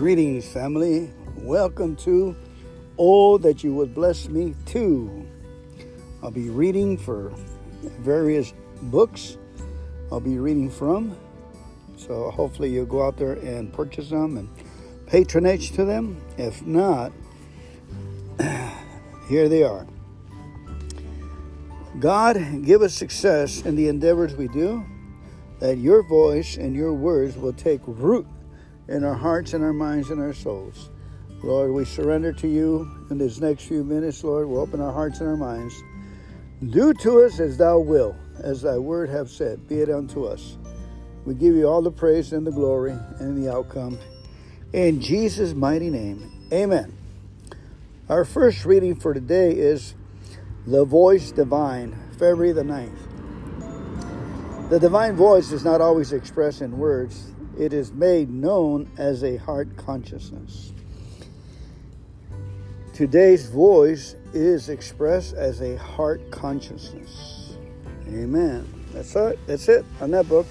Greetings, family. Welcome to Oh That You Would Bless Me Too. I'll be reading for various books I'll be reading from. So hopefully you'll go out there and purchase them and patronage to them. If not, here they are. God, give us success in the endeavors we do, that your voice and your words will take root in our hearts and our minds and our souls. Lord, we surrender to you in these next few minutes, Lord. We'll open our hearts and our minds. Do to us as thou wilt, as thy word have said, be it unto us. We give you all the praise and the glory and the outcome. In Jesus' mighty name, amen. Our first reading for today is The Voice Divine, February the 9th. The divine voice is not always expressed in words, it is made known as a heart consciousness. Today's voice is expressed as a heart consciousness. Amen. That's it. That's it on that book.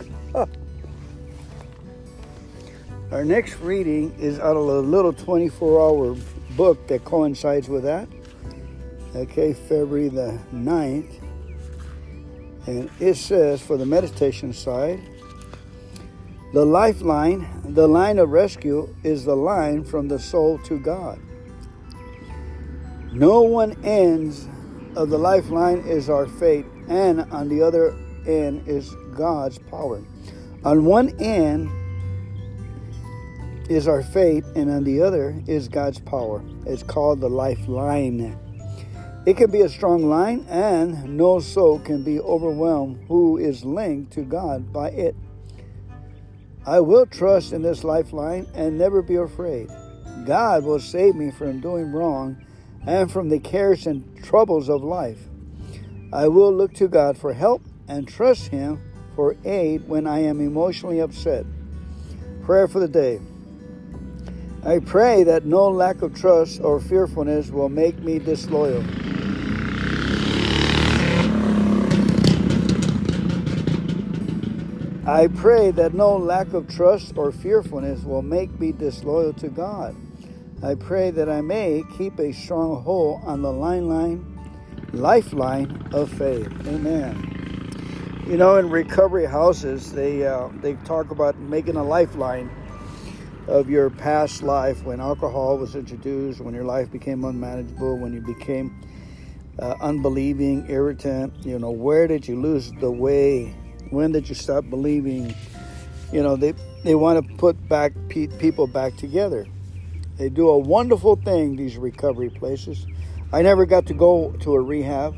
Our next reading is out of a little 24 hour book that coincides with that. Okay, February the 9th. And it says for the meditation side, the lifeline, the line of rescue, is the line from the soul to God. No one ends of the lifeline is our fate, and on the other end is God's power. On one end is our fate, and on the other is God's power. It's called the lifeline. It can be a strong line, and no soul can be overwhelmed who is linked to God by it. I will trust in this lifeline and never be afraid. God will save me from doing wrong and from the cares and troubles of life. I will look to God for help and trust Him for aid when I am emotionally upset. Prayer for the day. I pray that no lack of trust or fearfulness will make me disloyal. I pray that no lack of trust or fearfulness will make me disloyal to God. I pray that I may keep a strong hold on the line line, lifeline of faith. Amen. You know, in recovery houses, they uh, they talk about making a lifeline of your past life when alcohol was introduced, when your life became unmanageable, when you became uh, unbelieving, irritant. You know, where did you lose the way? When did you stop believing? You know, they, they want to put back pe- people back together. They do a wonderful thing, these recovery places. I never got to go to a rehab,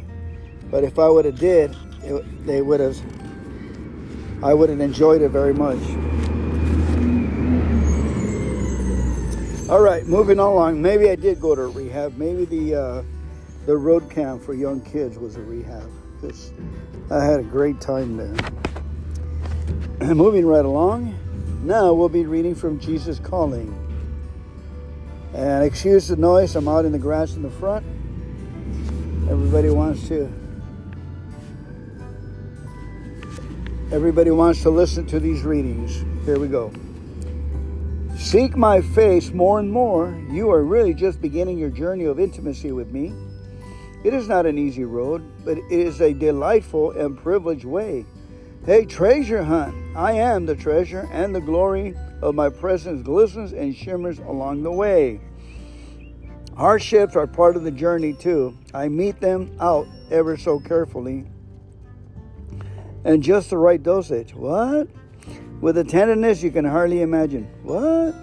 but if I would have did, it, they would have, I would have enjoyed it very much. All right, moving along. Maybe I did go to a rehab. Maybe the uh, the road camp for young kids was a rehab. Because I had a great time there. moving right along. Now we'll be reading from Jesus Calling. And excuse the noise. I'm out in the grass in the front. Everybody wants to. Everybody wants to listen to these readings. Here we go. Seek my face more and more. You are really just beginning your journey of intimacy with me. It is not an easy road, but it is a delightful and privileged way. Hey, treasure hunt. I am the treasure, and the glory of my presence glistens and shimmers along the way. Hardships are part of the journey, too. I meet them out ever so carefully. And just the right dosage. What? with a tenderness you can hardly imagine. What?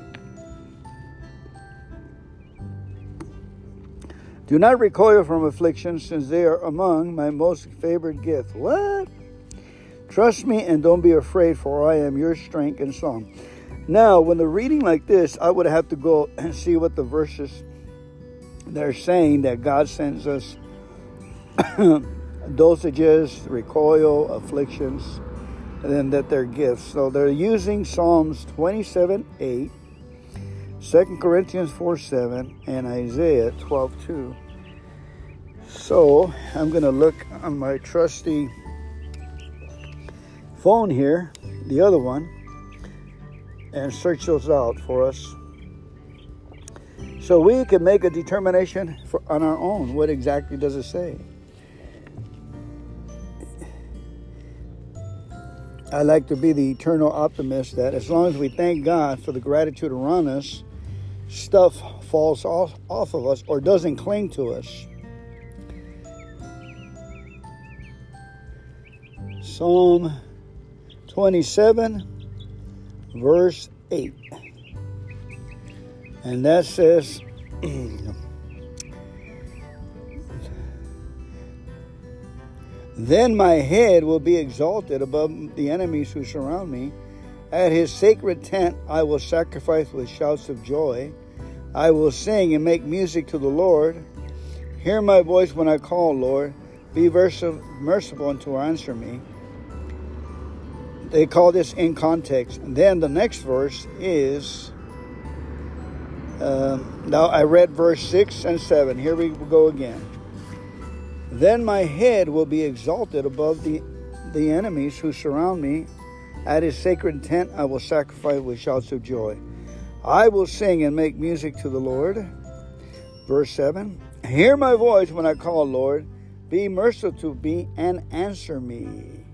Do not recoil from affliction, since they are among my most favored gift. What? Trust me and don't be afraid, for I am your strength and song. Now, when the reading like this, I would have to go and see what the verses they're saying that God sends us dosages, recoil, afflictions and that they're gifts. So they're using Psalms 27 8, 2 Corinthians 4 7, and Isaiah 12 2. So I'm going to look on my trusty phone here, the other one, and search those out for us. So we can make a determination for, on our own. What exactly does it say? I like to be the eternal optimist that as long as we thank God for the gratitude around us, stuff falls off, off of us or doesn't cling to us. Psalm 27, verse 8. And that says, Then my head will be exalted above the enemies who surround me. At his sacred tent I will sacrifice with shouts of joy. I will sing and make music to the Lord. Hear my voice when I call, Lord. Be merciful and to answer me. They call this in context. And then the next verse is. Uh, now I read verse 6 and 7. Here we go again. Then my head will be exalted above the, the enemies who surround me. At his sacred tent I will sacrifice with shouts of joy. I will sing and make music to the Lord. Verse 7 Hear my voice when I call, Lord. Be merciful to me and answer me.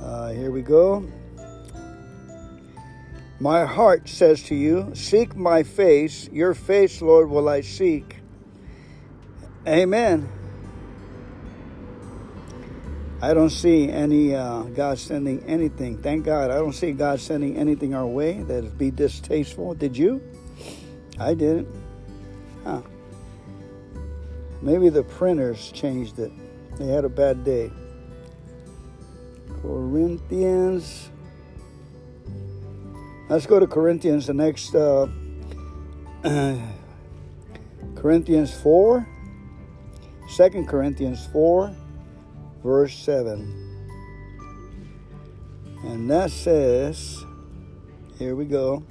Uh, here we go. My heart says to you, Seek my face. Your face, Lord, will I seek. Amen. I don't see any uh, God sending anything. Thank God. I don't see God sending anything our way that would be distasteful. Did you? I didn't. Huh. Maybe the printers changed it. They had a bad day. Corinthians. Let's go to Corinthians, the next uh, Corinthians 4. 2 Corinthians 4, verse 7. And that says, here we go.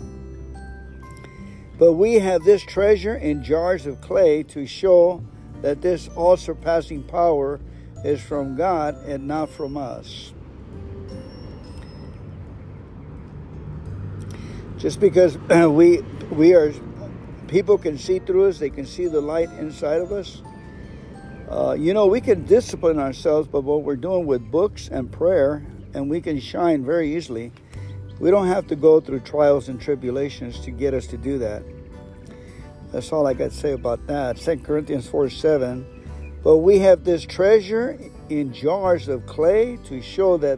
But we have this treasure in jars of clay to show that this all surpassing power is from God and not from us. Just because we we are people can see through us, they can see the light inside of us. Uh, you know, we can discipline ourselves by what we're doing with books and prayer, and we can shine very easily. We don't have to go through trials and tribulations to get us to do that. That's all I got to say about that. 2 Corinthians 4 7. But we have this treasure in jars of clay to show that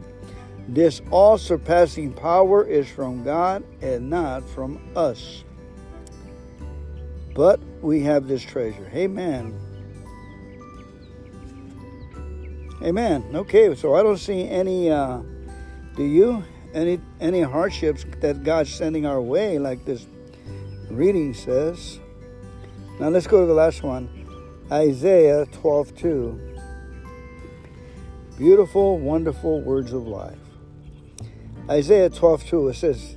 this all surpassing power is from God and not from us. But we have this treasure. Amen. Amen. Okay, so I don't see any. Uh, do you any any hardships that God's sending our way, like this reading says? Now let's go to the last one, Isaiah 12:2. Beautiful, wonderful words of life. Isaiah 12:2. It says,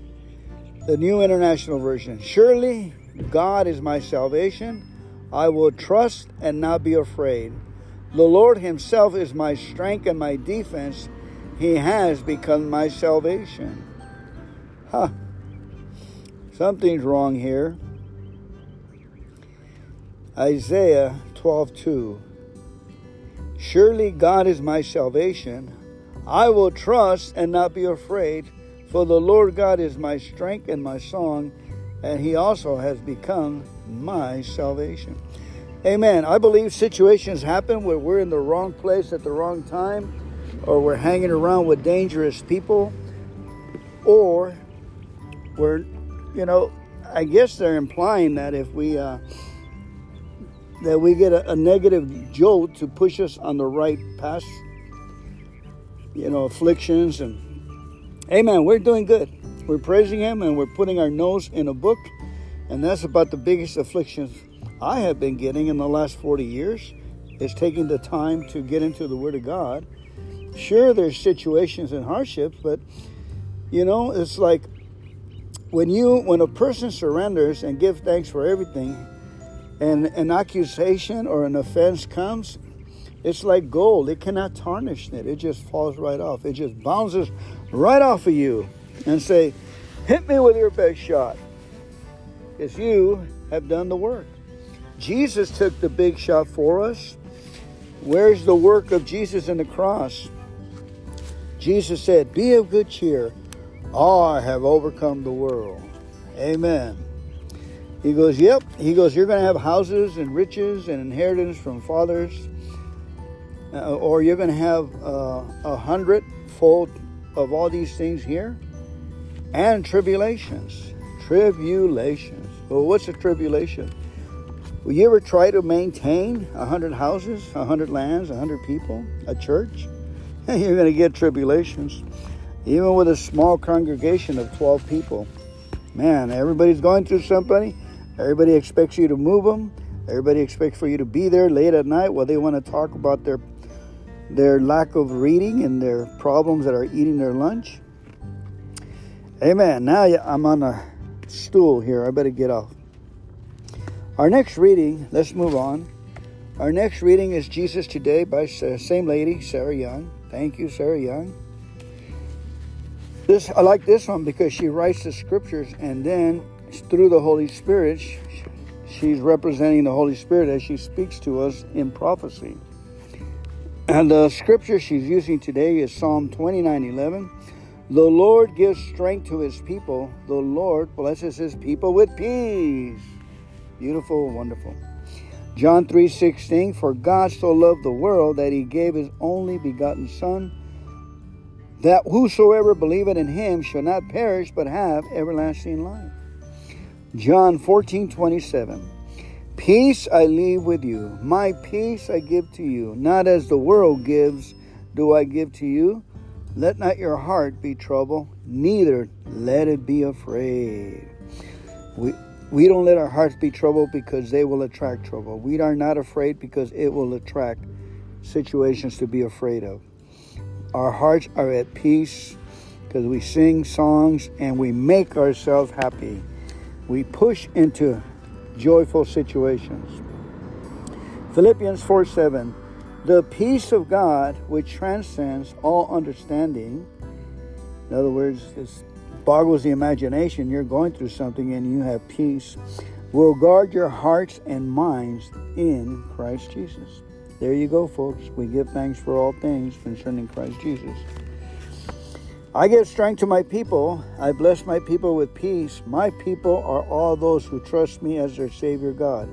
the New International Version. Surely God is my salvation. I will trust and not be afraid. The Lord Himself is my strength and my defense. He has become my salvation. Huh. Something's wrong here. Isaiah 12:2 Surely God is my salvation. I will trust and not be afraid, for the Lord God is my strength and my song, and he also has become my salvation. Amen. I believe situations happen where we're in the wrong place at the wrong time, or we're hanging around with dangerous people, or we're, you know, I guess they're implying that if we, uh, that we get a, a negative jolt to push us on the right path, you know, afflictions and, amen, we're doing good. We're praising Him and we're putting our nose in a book, and that's about the biggest afflictions I have been getting in the last 40 years is taking the time to get into the Word of God. Sure, there's situations and hardships, but you know, it's like when you when a person surrenders and give thanks for everything, and an accusation or an offense comes, it's like gold. It cannot tarnish it. It just falls right off. It just bounces right off of you and say, hit me with your best shot. Because you have done the work. Jesus took the big shot for us. Where's the work of Jesus in the cross? Jesus said, Be of good cheer. I have overcome the world. Amen. He goes, Yep. He goes, You're going to have houses and riches and inheritance from fathers, uh, or you're going to have uh, a hundredfold of all these things here, and tribulations. Tribulations. Well, what's a tribulation? Will you ever try to maintain a hundred houses, a hundred lands, a hundred people, a church? You're going to get tribulations. Even with a small congregation of 12 people. Man, everybody's going through somebody. Everybody expects you to move them. Everybody expects for you to be there late at night while they want to talk about their their lack of reading and their problems that are eating their lunch. Amen. Now I'm on a stool here. I better get off. Our next reading, let's move on. Our next reading is Jesus Today by the same lady, Sarah Young. Thank you, Sarah Young. This I like this one because she writes the scriptures and then through the Holy Spirit, she's representing the Holy Spirit as she speaks to us in prophecy. And the scripture she's using today is Psalm 29:11. The Lord gives strength to his people. The Lord blesses his people with peace. Beautiful, wonderful. John 3:16 For God so loved the world that he gave his only begotten son that whosoever believeth in him shall not perish but have everlasting life. John 14:27 Peace I leave with you, my peace I give to you, not as the world gives, do I give to you. Let not your heart be troubled, neither let it be afraid. We, we don't let our hearts be troubled because they will attract trouble. We are not afraid because it will attract situations to be afraid of. Our hearts are at peace because we sing songs and we make ourselves happy. We push into joyful situations. Philippians 4 7. The peace of God, which transcends all understanding, in other words, this boggles the imagination. You're going through something and you have peace, will guard your hearts and minds in Christ Jesus. There you go, folks. We give thanks for all things concerning Christ Jesus. I give strength to my people. I bless my people with peace. My people are all those who trust me as their Savior God.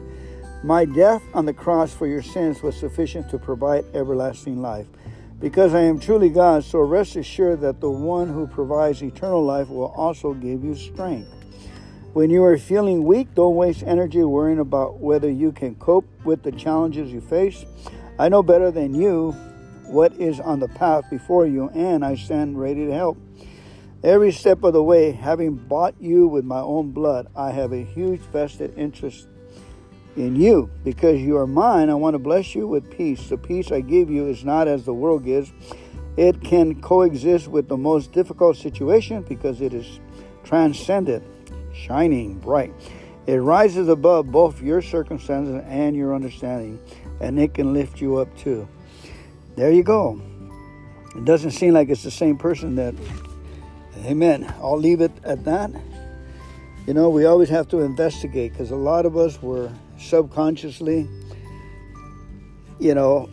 My death on the cross for your sins was sufficient to provide everlasting life. Because I am truly God, so rest assured that the one who provides eternal life will also give you strength. When you are feeling weak, don't waste energy worrying about whether you can cope with the challenges you face. I know better than you what is on the path before you, and I stand ready to help. Every step of the way, having bought you with my own blood, I have a huge vested interest in you. Because you are mine, I want to bless you with peace. The peace I give you is not as the world gives. It can coexist with the most difficult situation because it is transcendent, shining bright. It rises above both your circumstances and your understanding, and it can lift you up too there you go. It doesn't seem like it's the same person that, amen. I'll leave it at that. You know, we always have to investigate because a lot of us were subconsciously, you know,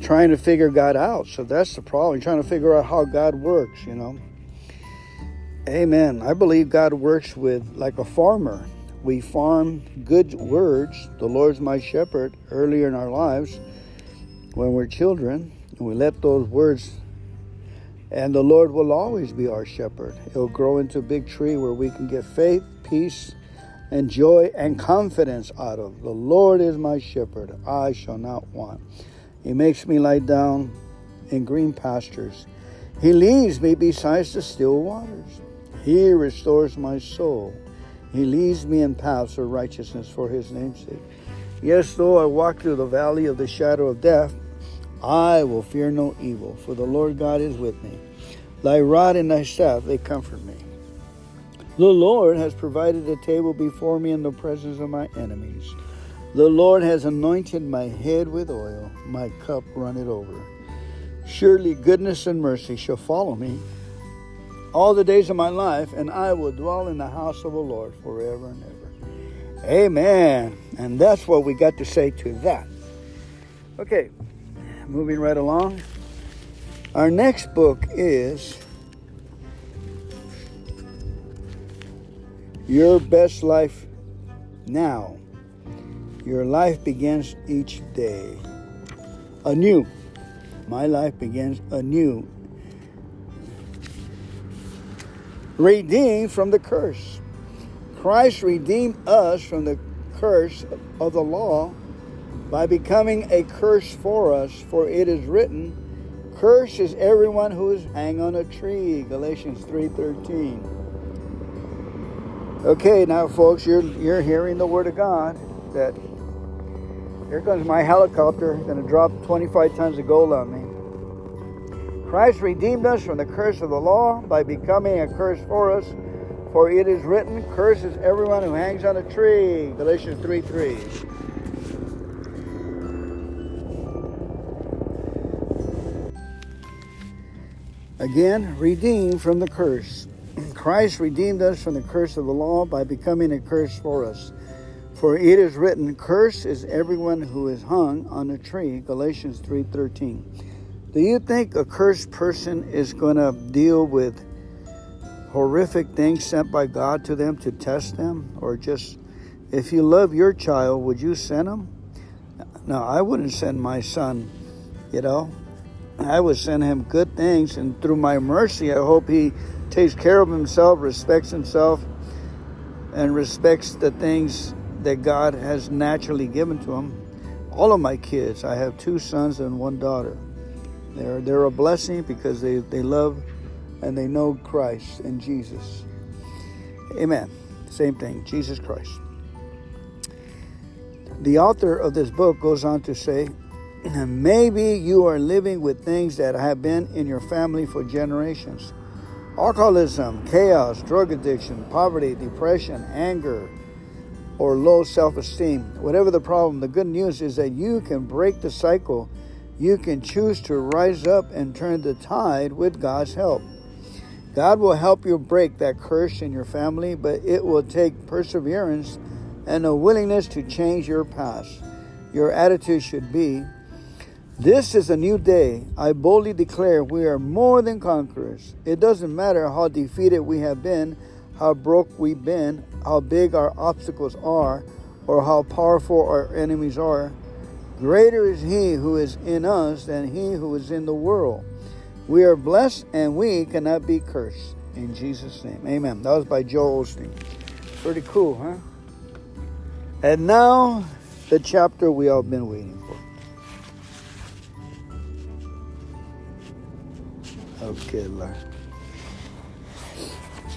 trying to figure God out. So that's the problem. You're trying to figure out how God works, you know. Amen. I believe God works with like a farmer. We farm good words. The Lord's my shepherd earlier in our lives when we're children, and we let those words, and the Lord will always be our shepherd. He'll grow into a big tree where we can get faith, peace, and joy and confidence out of. The Lord is my shepherd, I shall not want. He makes me lie down in green pastures. He leads me beside the still waters. He restores my soul. He leads me in paths of righteousness for his name's sake. Yes, though I walk through the valley of the shadow of death, I will fear no evil, for the Lord God is with me. Thy rod and thy staff, they comfort me. The Lord has provided a table before me in the presence of my enemies. The Lord has anointed my head with oil, my cup runneth over. Surely goodness and mercy shall follow me all the days of my life, and I will dwell in the house of the Lord forever and ever. Amen. And that's what we got to say to that. Okay, moving right along. Our next book is Your Best Life Now. Your life begins each day anew. My life begins anew. Redeemed from the curse. Christ redeemed us from the curse of the law by becoming a curse for us, for it is written, Curse is everyone who is hanged on a tree. Galatians 3:13. Okay, now folks, you're you're hearing the word of God that here comes my helicopter, to drop 25 tons of gold on me. Christ redeemed us from the curse of the law by becoming a curse for us. For it is written, Curses everyone who hangs on a tree. Galatians 3 3. Again, redeemed from the curse. Christ redeemed us from the curse of the law by becoming a curse for us. For it is written, Cursed is everyone who is hung on a tree. Galatians 3.13. Do you think a cursed person is going to deal with horrific things sent by God to them to test them? Or just, if you love your child, would you send them? No, I wouldn't send my son, you know. I would send him good things, and through my mercy, I hope he takes care of himself, respects himself, and respects the things that God has naturally given to him. All of my kids, I have two sons and one daughter. They're, they're a blessing because they, they love and they know Christ and Jesus. Amen. Same thing, Jesus Christ. The author of this book goes on to say, maybe you are living with things that have been in your family for generations alcoholism, chaos, drug addiction, poverty, depression, anger, or low self esteem. Whatever the problem, the good news is that you can break the cycle. You can choose to rise up and turn the tide with God's help. God will help you break that curse in your family, but it will take perseverance and a willingness to change your past. Your attitude should be This is a new day. I boldly declare we are more than conquerors. It doesn't matter how defeated we have been how broke we've been, how big our obstacles are, or how powerful our enemies are. Greater is He who is in us than He who is in the world. We are blessed and we cannot be cursed. In Jesus' name. Amen. That was by Joel Osteen. Pretty cool, huh? And now, the chapter we all been waiting for. Okay, Lord.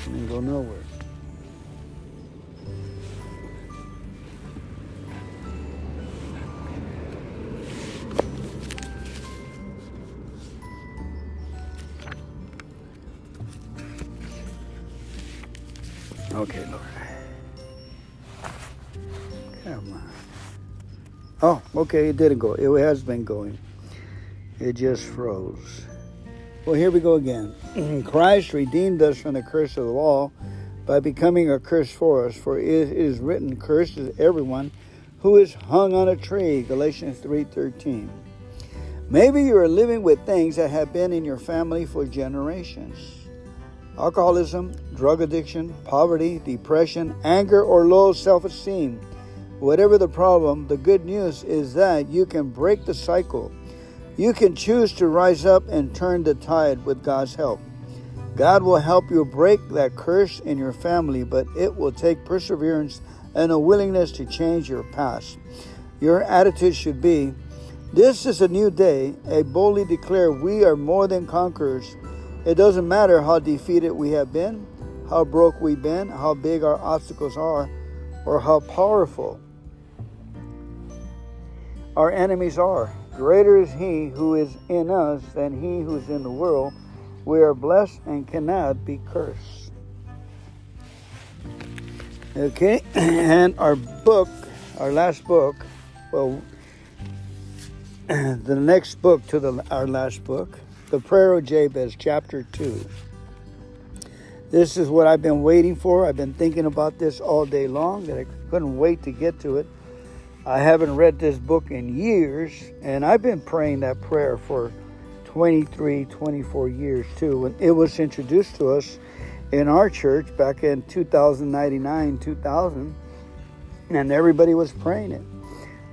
Ain't go nowhere. Okay, Lord. Come on. Oh, okay, it didn't go. It has been going. It just froze. Well, here we go again. Christ redeemed us from the curse of the law by becoming a curse for us, for it is written, Cursed is everyone who is hung on a tree. Galatians 3:13. Maybe you are living with things that have been in your family for generations. Alcoholism, drug addiction, poverty, depression, anger, or low self esteem. Whatever the problem, the good news is that you can break the cycle you can choose to rise up and turn the tide with God's help. God will help you break that curse in your family, but it will take perseverance and a willingness to change your past. Your attitude should be This is a new day. I boldly declare we are more than conquerors. It doesn't matter how defeated we have been, how broke we've been, how big our obstacles are, or how powerful our enemies are. Greater is he who is in us than he who is in the world. We are blessed and cannot be cursed. Okay, and our book, our last book, well, the next book to the, our last book, the Prayer of Jabez, chapter 2. This is what I've been waiting for. I've been thinking about this all day long that I couldn't wait to get to it. I haven't read this book in years, and I've been praying that prayer for 23, 24 years too. When it was introduced to us in our church back in 2099, 2000, and everybody was praying it.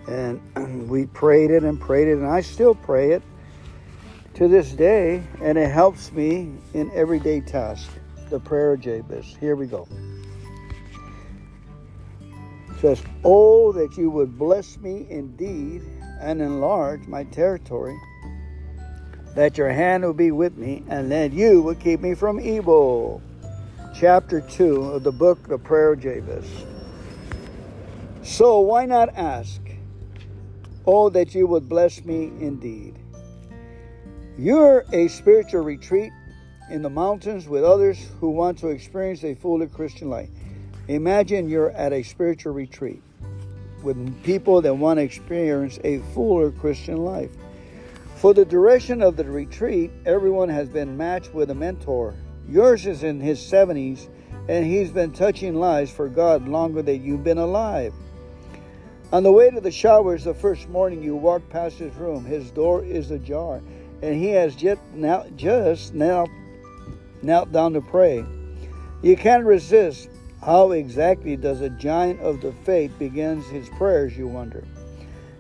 And we prayed it and prayed it, and I still pray it to this day, and it helps me in everyday tasks the prayer of Jabez. Here we go. Says, Oh, that you would bless me indeed and enlarge my territory, that your hand would be with me, and that you would keep me from evil. Chapter 2 of the book, The Prayer of Jabez. So why not ask, Oh, that you would bless me indeed. You're a spiritual retreat in the mountains with others who want to experience a fully Christian life. Imagine you're at a spiritual retreat with people that want to experience a fuller Christian life. For the duration of the retreat, everyone has been matched with a mentor. Yours is in his 70s, and he's been touching lives for God longer than you've been alive. On the way to the showers the first morning, you walk past his room. His door is ajar, and he has just now, just now knelt down to pray. You can't resist. How exactly does a giant of the faith begins his prayers, you wonder?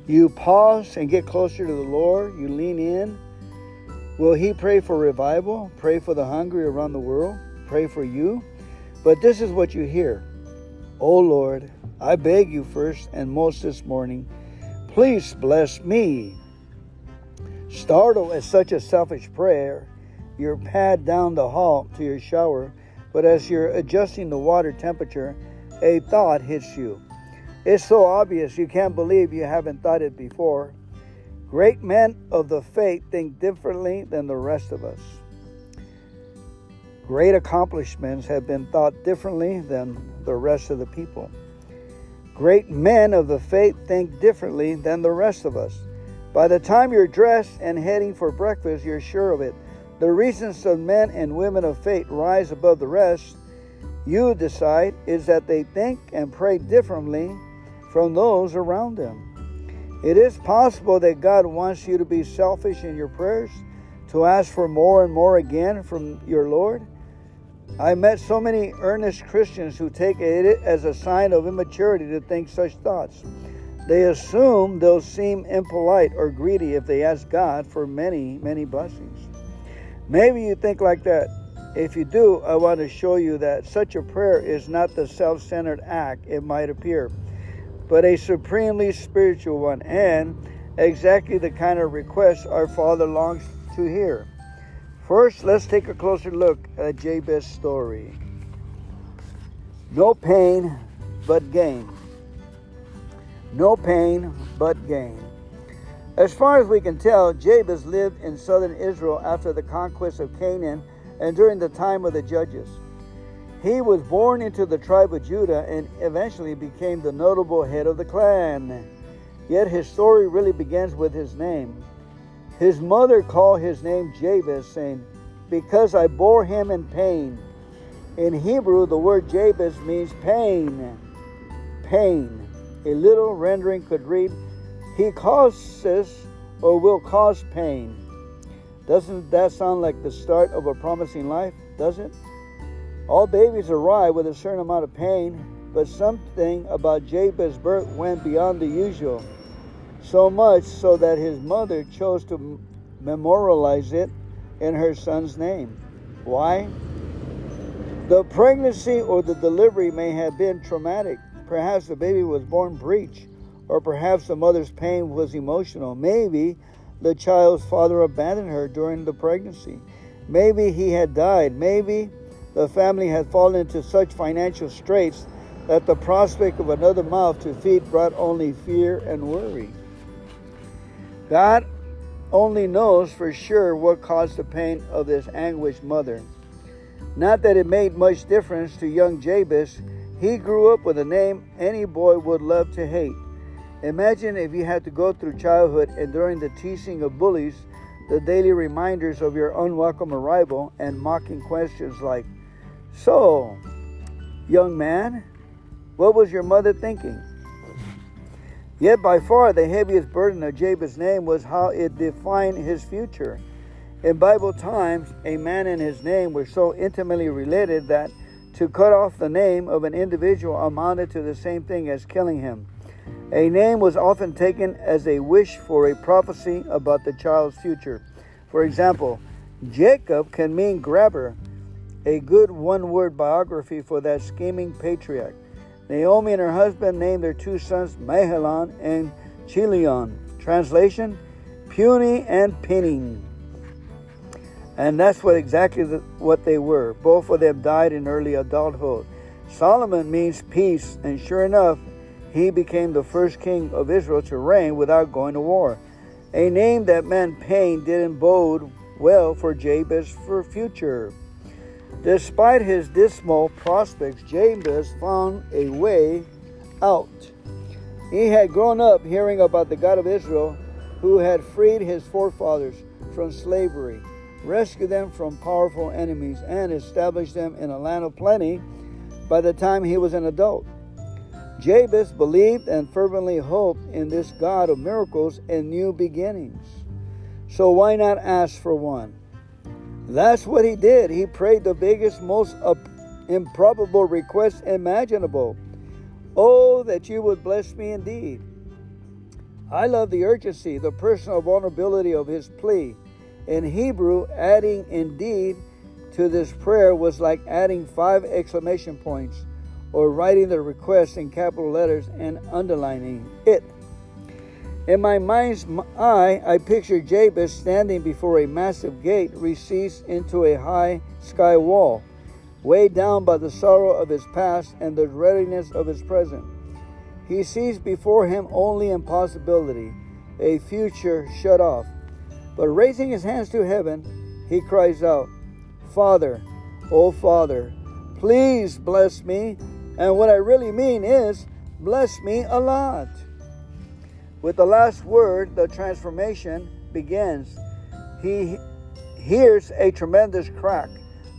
You pause and get closer to the Lord. You lean in. Will he pray for revival? Pray for the hungry around the world? Pray for you? But this is what you hear. Oh Lord, I beg you first and most this morning, please bless me. Startled at such a selfish prayer, your pad down the hall to your shower, but as you're adjusting the water temperature, a thought hits you. It's so obvious you can't believe you haven't thought it before. Great men of the faith think differently than the rest of us. Great accomplishments have been thought differently than the rest of the people. Great men of the faith think differently than the rest of us. By the time you're dressed and heading for breakfast, you're sure of it. The reasons some men and women of faith rise above the rest, you decide, is that they think and pray differently from those around them. It is possible that God wants you to be selfish in your prayers, to ask for more and more again from your Lord. I met so many earnest Christians who take it as a sign of immaturity to think such thoughts. They assume they'll seem impolite or greedy if they ask God for many, many blessings. Maybe you think like that. If you do, I want to show you that such a prayer is not the self centered act it might appear, but a supremely spiritual one and exactly the kind of request our Father longs to hear. First, let's take a closer look at Jabez's story. No pain but gain. No pain but gain. As far as we can tell, Jabez lived in southern Israel after the conquest of Canaan and during the time of the judges. He was born into the tribe of Judah and eventually became the notable head of the clan. Yet his story really begins with his name. His mother called his name Jabez, saying, Because I bore him in pain. In Hebrew, the word Jabez means pain. Pain. A little rendering could read, he causes or will cause pain. Doesn't that sound like the start of a promising life? Does it? All babies arrive with a certain amount of pain, but something about Jabez's birth went beyond the usual. So much so that his mother chose to memorialize it in her son's name. Why? The pregnancy or the delivery may have been traumatic. Perhaps the baby was born breech or perhaps the mother's pain was emotional. Maybe the child's father abandoned her during the pregnancy. Maybe he had died. Maybe the family had fallen into such financial straits that the prospect of another mouth to feed brought only fear and worry. God only knows for sure what caused the pain of this anguished mother. Not that it made much difference to young Jabez. He grew up with a name any boy would love to hate. Imagine if you had to go through childhood and during the teasing of bullies, the daily reminders of your unwelcome arrival and mocking questions like, So, young man, what was your mother thinking? Yet by far the heaviest burden of Jabez's name was how it defined his future. In Bible times, a man and his name were so intimately related that to cut off the name of an individual amounted to the same thing as killing him. A name was often taken as a wish for a prophecy about the child's future. For example, Jacob can mean grabber, a good one word biography for that scheming patriarch. Naomi and her husband named their two sons Mahlon and Chilion. Translation puny and pinning. And that's what exactly the, what they were. Both of them died in early adulthood. Solomon means peace, and sure enough, he became the first king of Israel to reign without going to war. A name that meant pain didn't bode well for Jabez for future. Despite his dismal prospects, Jabez found a way out. He had grown up hearing about the God of Israel who had freed his forefathers from slavery, rescued them from powerful enemies, and established them in a land of plenty by the time he was an adult. Jabez believed and fervently hoped in this God of miracles and new beginnings. So why not ask for one? That's what he did. He prayed the biggest, most improbable request imaginable. Oh, that you would bless me indeed. I love the urgency, the personal vulnerability of his plea. In Hebrew, adding indeed to this prayer was like adding five exclamation points or writing the request in capital letters and underlining it. In my mind's eye, I picture Jabez standing before a massive gate recessed into a high sky wall, weighed down by the sorrow of his past and the readiness of his present. He sees before him only impossibility, a future shut off. But raising his hands to heaven, he cries out, Father, oh Father, please bless me. And what I really mean is, bless me a lot. With the last word, the transformation begins. He hears a tremendous crack,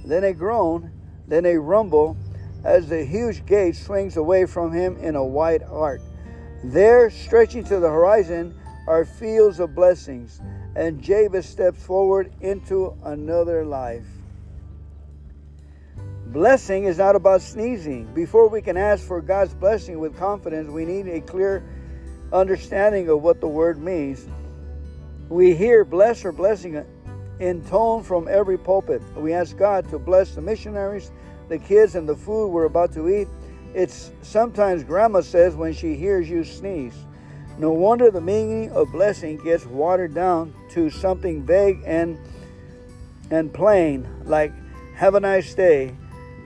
then a groan, then a rumble as the huge gate swings away from him in a wide arc. There, stretching to the horizon, are fields of blessings, and Jabez steps forward into another life. Blessing is not about sneezing. Before we can ask for God's blessing with confidence, we need a clear understanding of what the word means. We hear bless or blessing in tone from every pulpit. We ask God to bless the missionaries, the kids, and the food we're about to eat. It's sometimes grandma says when she hears you sneeze. No wonder the meaning of blessing gets watered down to something vague and and plain, like have a nice day.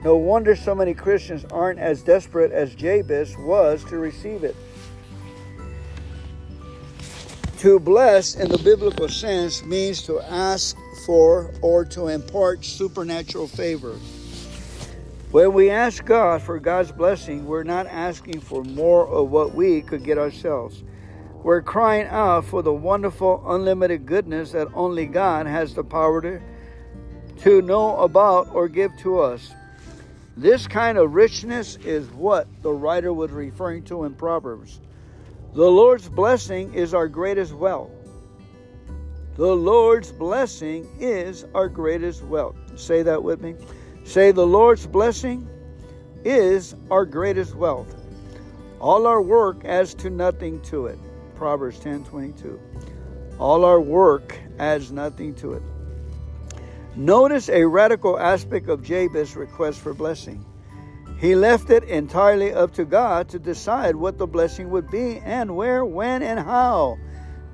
No wonder so many Christians aren't as desperate as Jabez was to receive it. To bless in the biblical sense means to ask for or to impart supernatural favor. When we ask God for God's blessing, we're not asking for more of what we could get ourselves. We're crying out for the wonderful, unlimited goodness that only God has the power to, to know about or give to us. This kind of richness is what the writer was referring to in Proverbs. The Lord's blessing is our greatest wealth. The Lord's blessing is our greatest wealth. Say that with me. Say, the Lord's blessing is our greatest wealth. All our work adds to nothing to it. Proverbs 10 22. All our work adds nothing to it. Notice a radical aspect of Jabez's request for blessing. He left it entirely up to God to decide what the blessing would be and where, when, and how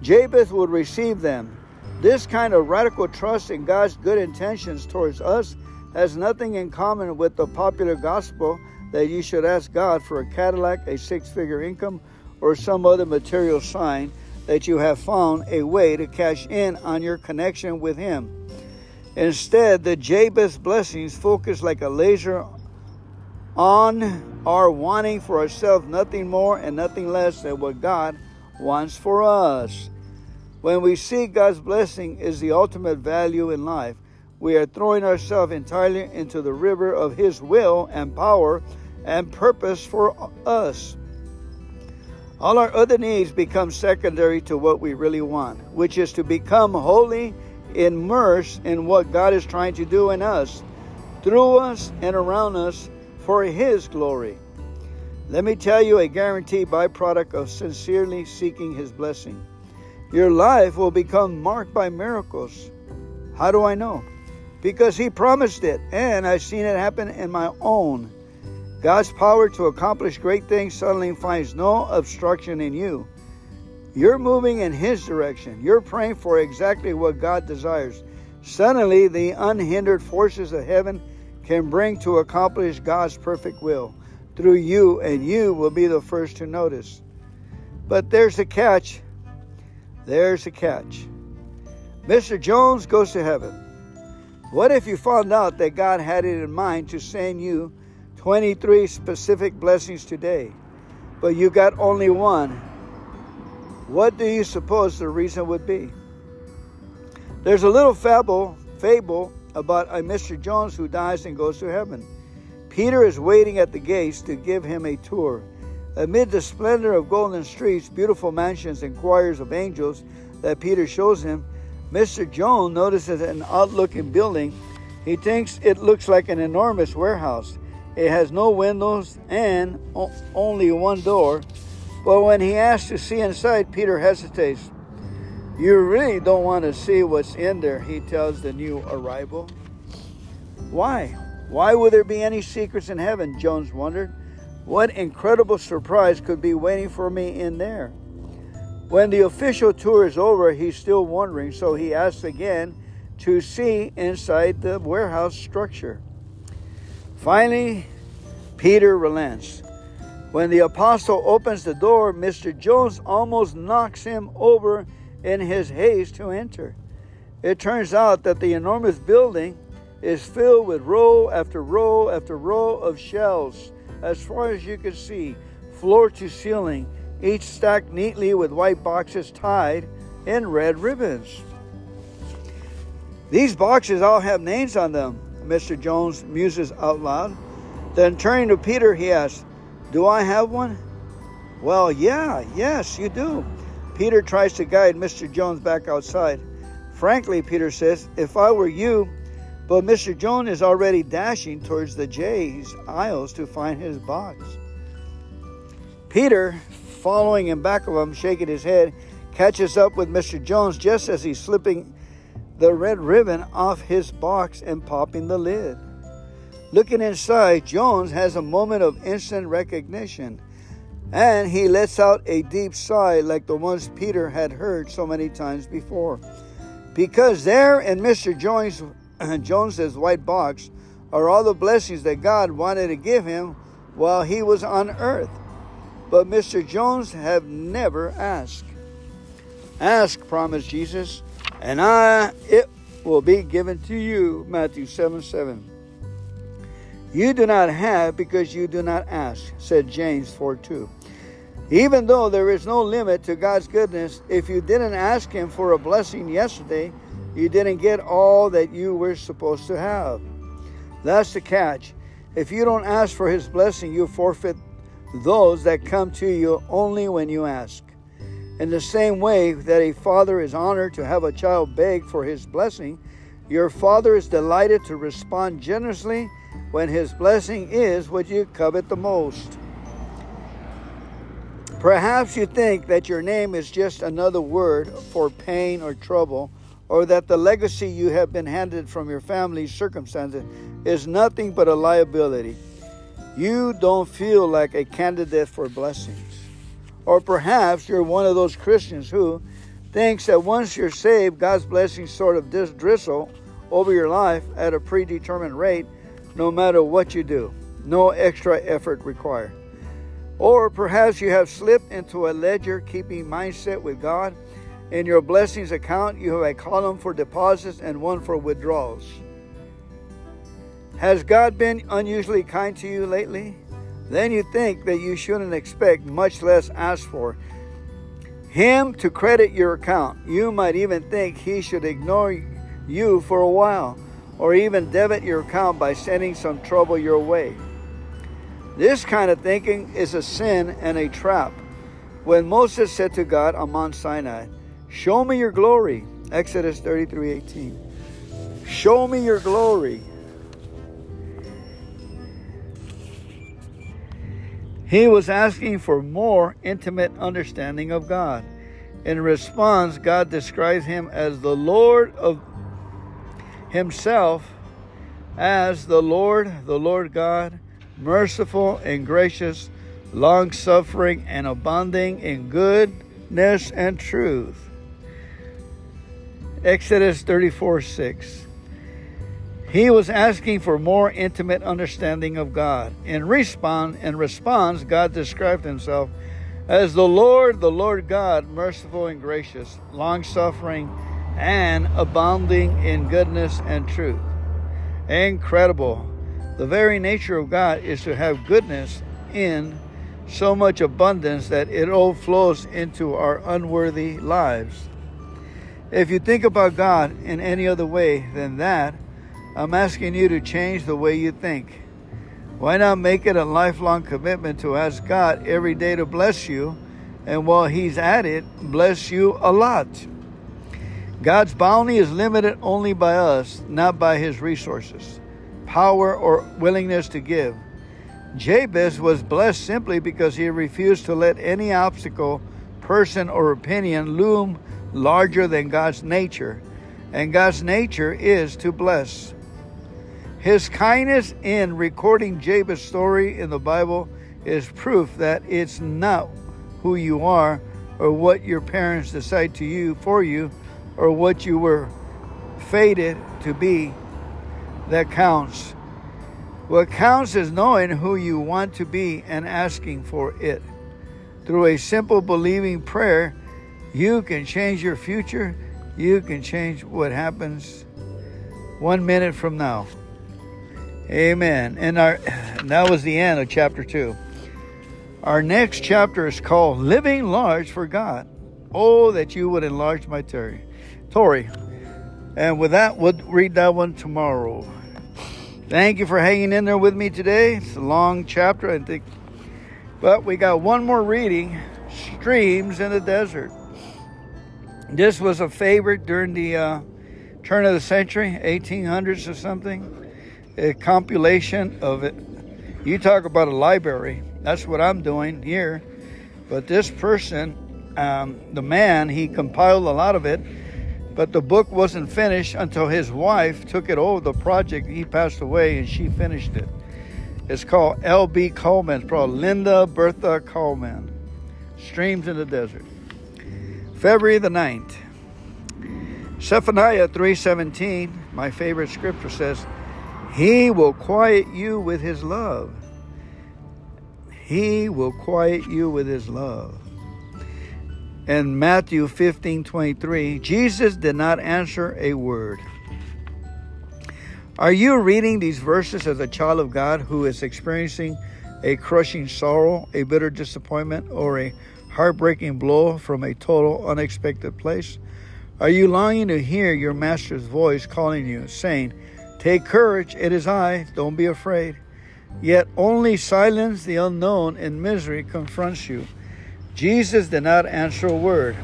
Jabez would receive them. This kind of radical trust in God's good intentions towards us has nothing in common with the popular gospel that you should ask God for a Cadillac, a six figure income, or some other material sign that you have found a way to cash in on your connection with Him. Instead, the Jabez blessings focus like a laser on our wanting for ourselves nothing more and nothing less than what God wants for us. When we see God's blessing is the ultimate value in life, we are throwing ourselves entirely into the river of His will and power and purpose for us. All our other needs become secondary to what we really want, which is to become wholly immersed in what God is trying to do in us, through us, and around us for His glory. Let me tell you a guaranteed byproduct of sincerely seeking His blessing. Your life will become marked by miracles. How do I know? Because He promised it, and I've seen it happen in my own. God's power to accomplish great things suddenly finds no obstruction in you. You're moving in His direction. You're praying for exactly what God desires. Suddenly, the unhindered forces of heaven can bring to accomplish God's perfect will through you, and you will be the first to notice. But there's a catch. There's a catch. Mr. Jones goes to heaven. What if you found out that God had it in mind to send you 23 specific blessings today, but you got only one? What do you suppose the reason would be? There's a little fable, fable about a Mr. Jones who dies and goes to heaven. Peter is waiting at the gates to give him a tour. Amid the splendor of golden streets, beautiful mansions, and choirs of angels that Peter shows him, Mr. Jones notices an odd looking building. He thinks it looks like an enormous warehouse. It has no windows and only one door. But when he asks to see inside, Peter hesitates. You really don't want to see what's in there, he tells the new arrival. Why? Why would there be any secrets in heaven? Jones wondered. What incredible surprise could be waiting for me in there? When the official tour is over, he's still wondering, so he asks again to see inside the warehouse structure. Finally, Peter relents. When the apostle opens the door, Mr. Jones almost knocks him over in his haste to enter. It turns out that the enormous building is filled with row after row after row of shelves, as far as you can see, floor to ceiling, each stacked neatly with white boxes tied in red ribbons. These boxes all have names on them, Mr. Jones muses out loud. Then turning to Peter, he asks, Do I have one? Well, yeah, yes, you do. Peter tries to guide Mr. Jones back outside. Frankly, Peter says, if I were you, but Mr. Jones is already dashing towards the Jay's aisles to find his box. Peter, following in back of him, shaking his head, catches up with Mr. Jones just as he's slipping the red ribbon off his box and popping the lid. Looking inside, Jones has a moment of instant recognition and he lets out a deep sigh like the ones Peter had heard so many times before. Because there in Mr. Jones Jones's white box are all the blessings that God wanted to give him while he was on earth. But Mr. Jones have never asked. Ask, promised Jesus, and I it will be given to you. Matthew 7 7. You do not have because you do not ask, said James 4 2. Even though there is no limit to God's goodness, if you didn't ask Him for a blessing yesterday, you didn't get all that you were supposed to have. That's the catch. If you don't ask for His blessing, you forfeit those that come to you only when you ask. In the same way that a father is honored to have a child beg for his blessing, your father is delighted to respond generously when his blessing is what you covet the most. Perhaps you think that your name is just another word for pain or trouble or that the legacy you have been handed from your family's circumstances is nothing but a liability. You don't feel like a candidate for blessings. Or perhaps you're one of those Christians who thinks that once you're saved, God's blessings sort of just drizzle over your life at a predetermined rate, no matter what you do. No extra effort required. Or perhaps you have slipped into a ledger keeping mindset with God in your blessings account, you have a column for deposits and one for withdrawals. Has God been unusually kind to you lately? Then you think that you shouldn't expect, much less ask for, Him to credit your account. You might even think He should ignore you for a while, or even debit your account by sending some trouble your way. This kind of thinking is a sin and a trap. When Moses said to God on Mount Sinai, Show me your glory, Exodus 33 18. Show me your glory. He was asking for more intimate understanding of God. In response, God describes him as the Lord of himself, as the Lord, the Lord God, merciful and gracious, long suffering and abounding in goodness and truth. Exodus 34 6. He was asking for more intimate understanding of God. In response, in response, God described himself as the Lord, the Lord God, merciful and gracious, long suffering, and abounding in goodness and truth. Incredible. The very nature of God is to have goodness in so much abundance that it overflows into our unworthy lives. If you think about God in any other way than that, I'm asking you to change the way you think. Why not make it a lifelong commitment to ask God every day to bless you, and while He's at it, bless you a lot? God's bounty is limited only by us, not by His resources, power, or willingness to give. Jabez was blessed simply because he refused to let any obstacle, person, or opinion loom larger than God's nature, and God's nature is to bless. His kindness in recording Jabez's story in the Bible is proof that it's not who you are or what your parents decide to you for you or what you were fated to be that counts. What counts is knowing who you want to be and asking for it. Through a simple believing prayer, you can change your future. You can change what happens one minute from now. Amen. And our that was the end of chapter 2. Our next chapter is called Living Large for God. Oh, that you would enlarge my territory. Tory. And with that, we'll read that one tomorrow. Thank you for hanging in there with me today. It's a long chapter, I think. But we got one more reading Streams in the Desert. This was a favorite during the uh, turn of the century, 1800s or something a compilation of it. You talk about a library. That's what I'm doing here. But this person, um, the man, he compiled a lot of it. But the book wasn't finished until his wife took it over the project. He passed away and she finished it. It's called L.B. Coleman. It's called Linda Bertha Coleman. Streams in the Desert. February the 9th. Zephaniah 3.17, my favorite scripture says, he will quiet you with his love. He will quiet you with his love. And Matthew 15 23, Jesus did not answer a word. Are you reading these verses as a child of God who is experiencing a crushing sorrow, a bitter disappointment, or a heartbreaking blow from a total unexpected place? Are you longing to hear your master's voice calling you, saying, Take courage, it is I, don't be afraid. Yet only silence, the unknown, and misery confronts you. Jesus did not answer a word.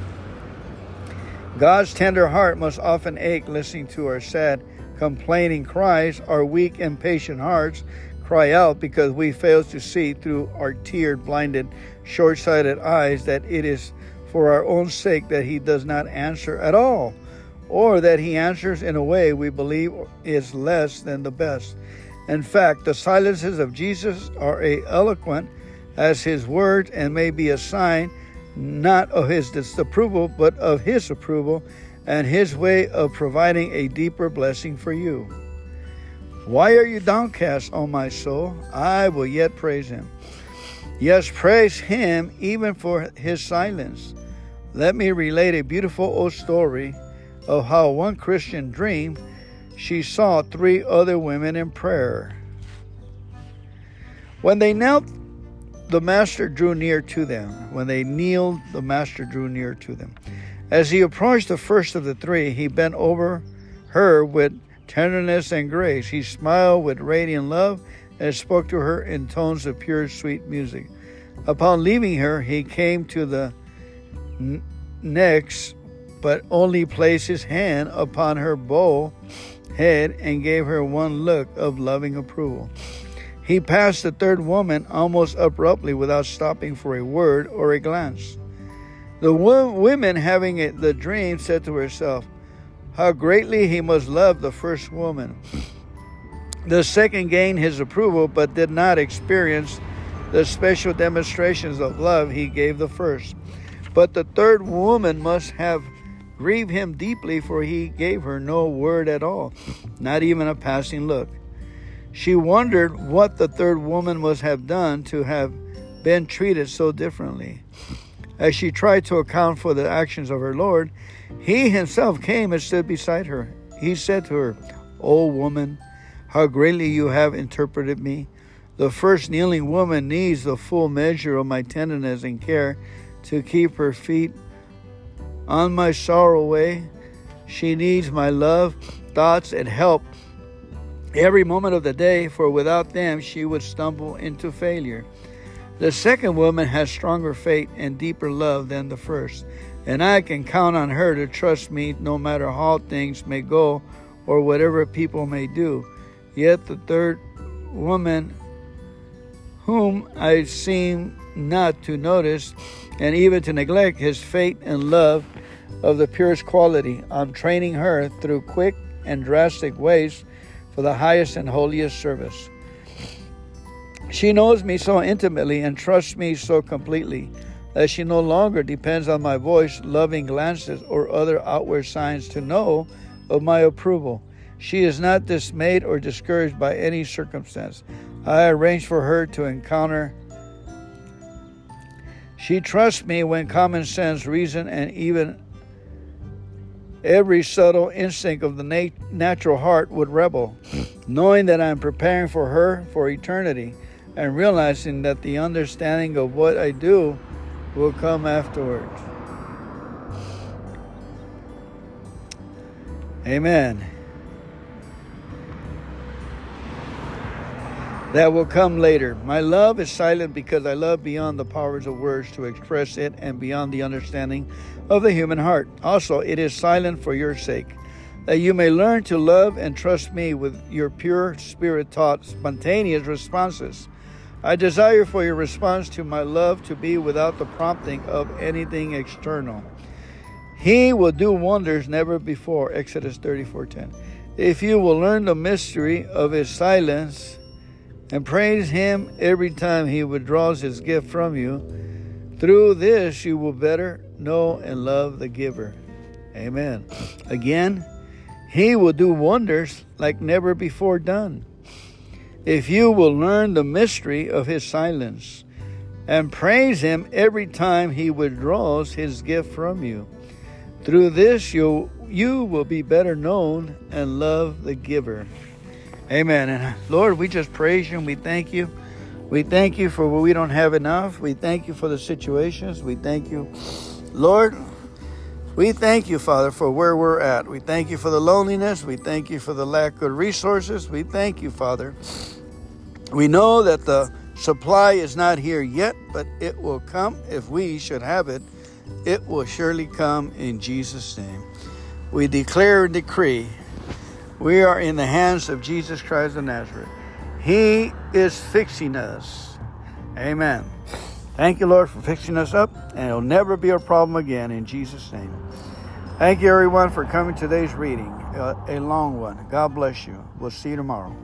God's tender heart must often ache listening to our sad, complaining cries. Our weak, impatient hearts cry out because we fail to see through our tear blinded, short sighted eyes that it is for our own sake that He does not answer at all or that he answers in a way we believe is less than the best. In fact, the silences of Jesus are a eloquent as his word and may be a sign not of his disapproval but of his approval and his way of providing a deeper blessing for you. Why are you downcast, O my soul? I will yet praise him. Yes, praise him even for his silence. Let me relate a beautiful old story of how one Christian dreamed she saw three other women in prayer. When they knelt, the Master drew near to them. When they kneeled, the Master drew near to them. As he approached the first of the three, he bent over her with tenderness, and grace. He smiled with radiant love and spoke to her in tones of pure, sweet music. Upon leaving her, he came to the next, but only placed his hand upon her bow head and gave her one look of loving approval. He passed the third woman almost abruptly without stopping for a word or a glance. The woman, having the dream, said to herself, How greatly he must love the first woman. The second gained his approval, but did not experience the special demonstrations of love he gave the first. But the third woman must have grieved him deeply, for he gave her no word at all, not even a passing look. She wondered what the third woman must have done to have been treated so differently. As she tried to account for the actions of her Lord, he himself came and stood beside her. He said to her, O woman, how greatly you have interpreted me. The first kneeling woman needs the full measure of my tenderness and care to keep her feet on my sorrow way. She needs my love, thoughts, and help every moment of the day, for without them she would stumble into failure. The second woman has stronger faith and deeper love than the first, and I can count on her to trust me no matter how things may go or whatever people may do. Yet the third woman, whom I seem not to notice and even to neglect his faith and love of the purest quality, I'm training her through quick and drastic ways for the highest and holiest service. She knows me so intimately and trusts me so completely that she no longer depends on my voice, loving glances, or other outward signs to know of my approval. She is not dismayed or discouraged by any circumstance. I arrange for her to encounter. She trusts me when common sense, reason, and even every subtle instinct of the nat- natural heart would rebel, knowing that I am preparing for her for eternity and realizing that the understanding of what I do will come afterwards. Amen. That will come later. My love is silent because I love beyond the powers of words to express it and beyond the understanding of the human heart. Also, it is silent for your sake, that you may learn to love and trust me with your pure spirit taught spontaneous responses. I desire for your response to my love to be without the prompting of anything external. He will do wonders never before. Exodus 34:10. If you will learn the mystery of his silence and praise him every time he withdraws his gift from you, through this you will better know and love the giver. Amen. Again, he will do wonders like never before done. If you will learn the mystery of his silence and praise him every time he withdraws his gift from you, through this you you will be better known and love the giver. Amen. And uh, Lord, we just praise you and we thank you. We thank you for what we don't have enough. We thank you for the situations. We thank you Lord, we thank you, Father, for where we're at. We thank you for the loneliness. We thank you for the lack of resources. We thank you, Father. We know that the supply is not here yet, but it will come. If we should have it, it will surely come in Jesus' name. We declare and decree we are in the hands of Jesus Christ of Nazareth. He is fixing us. Amen. Thank you, Lord, for fixing us up, and it'll never be a problem again in Jesus' name. Thank you, everyone, for coming to today's reading, uh, a long one. God bless you. We'll see you tomorrow.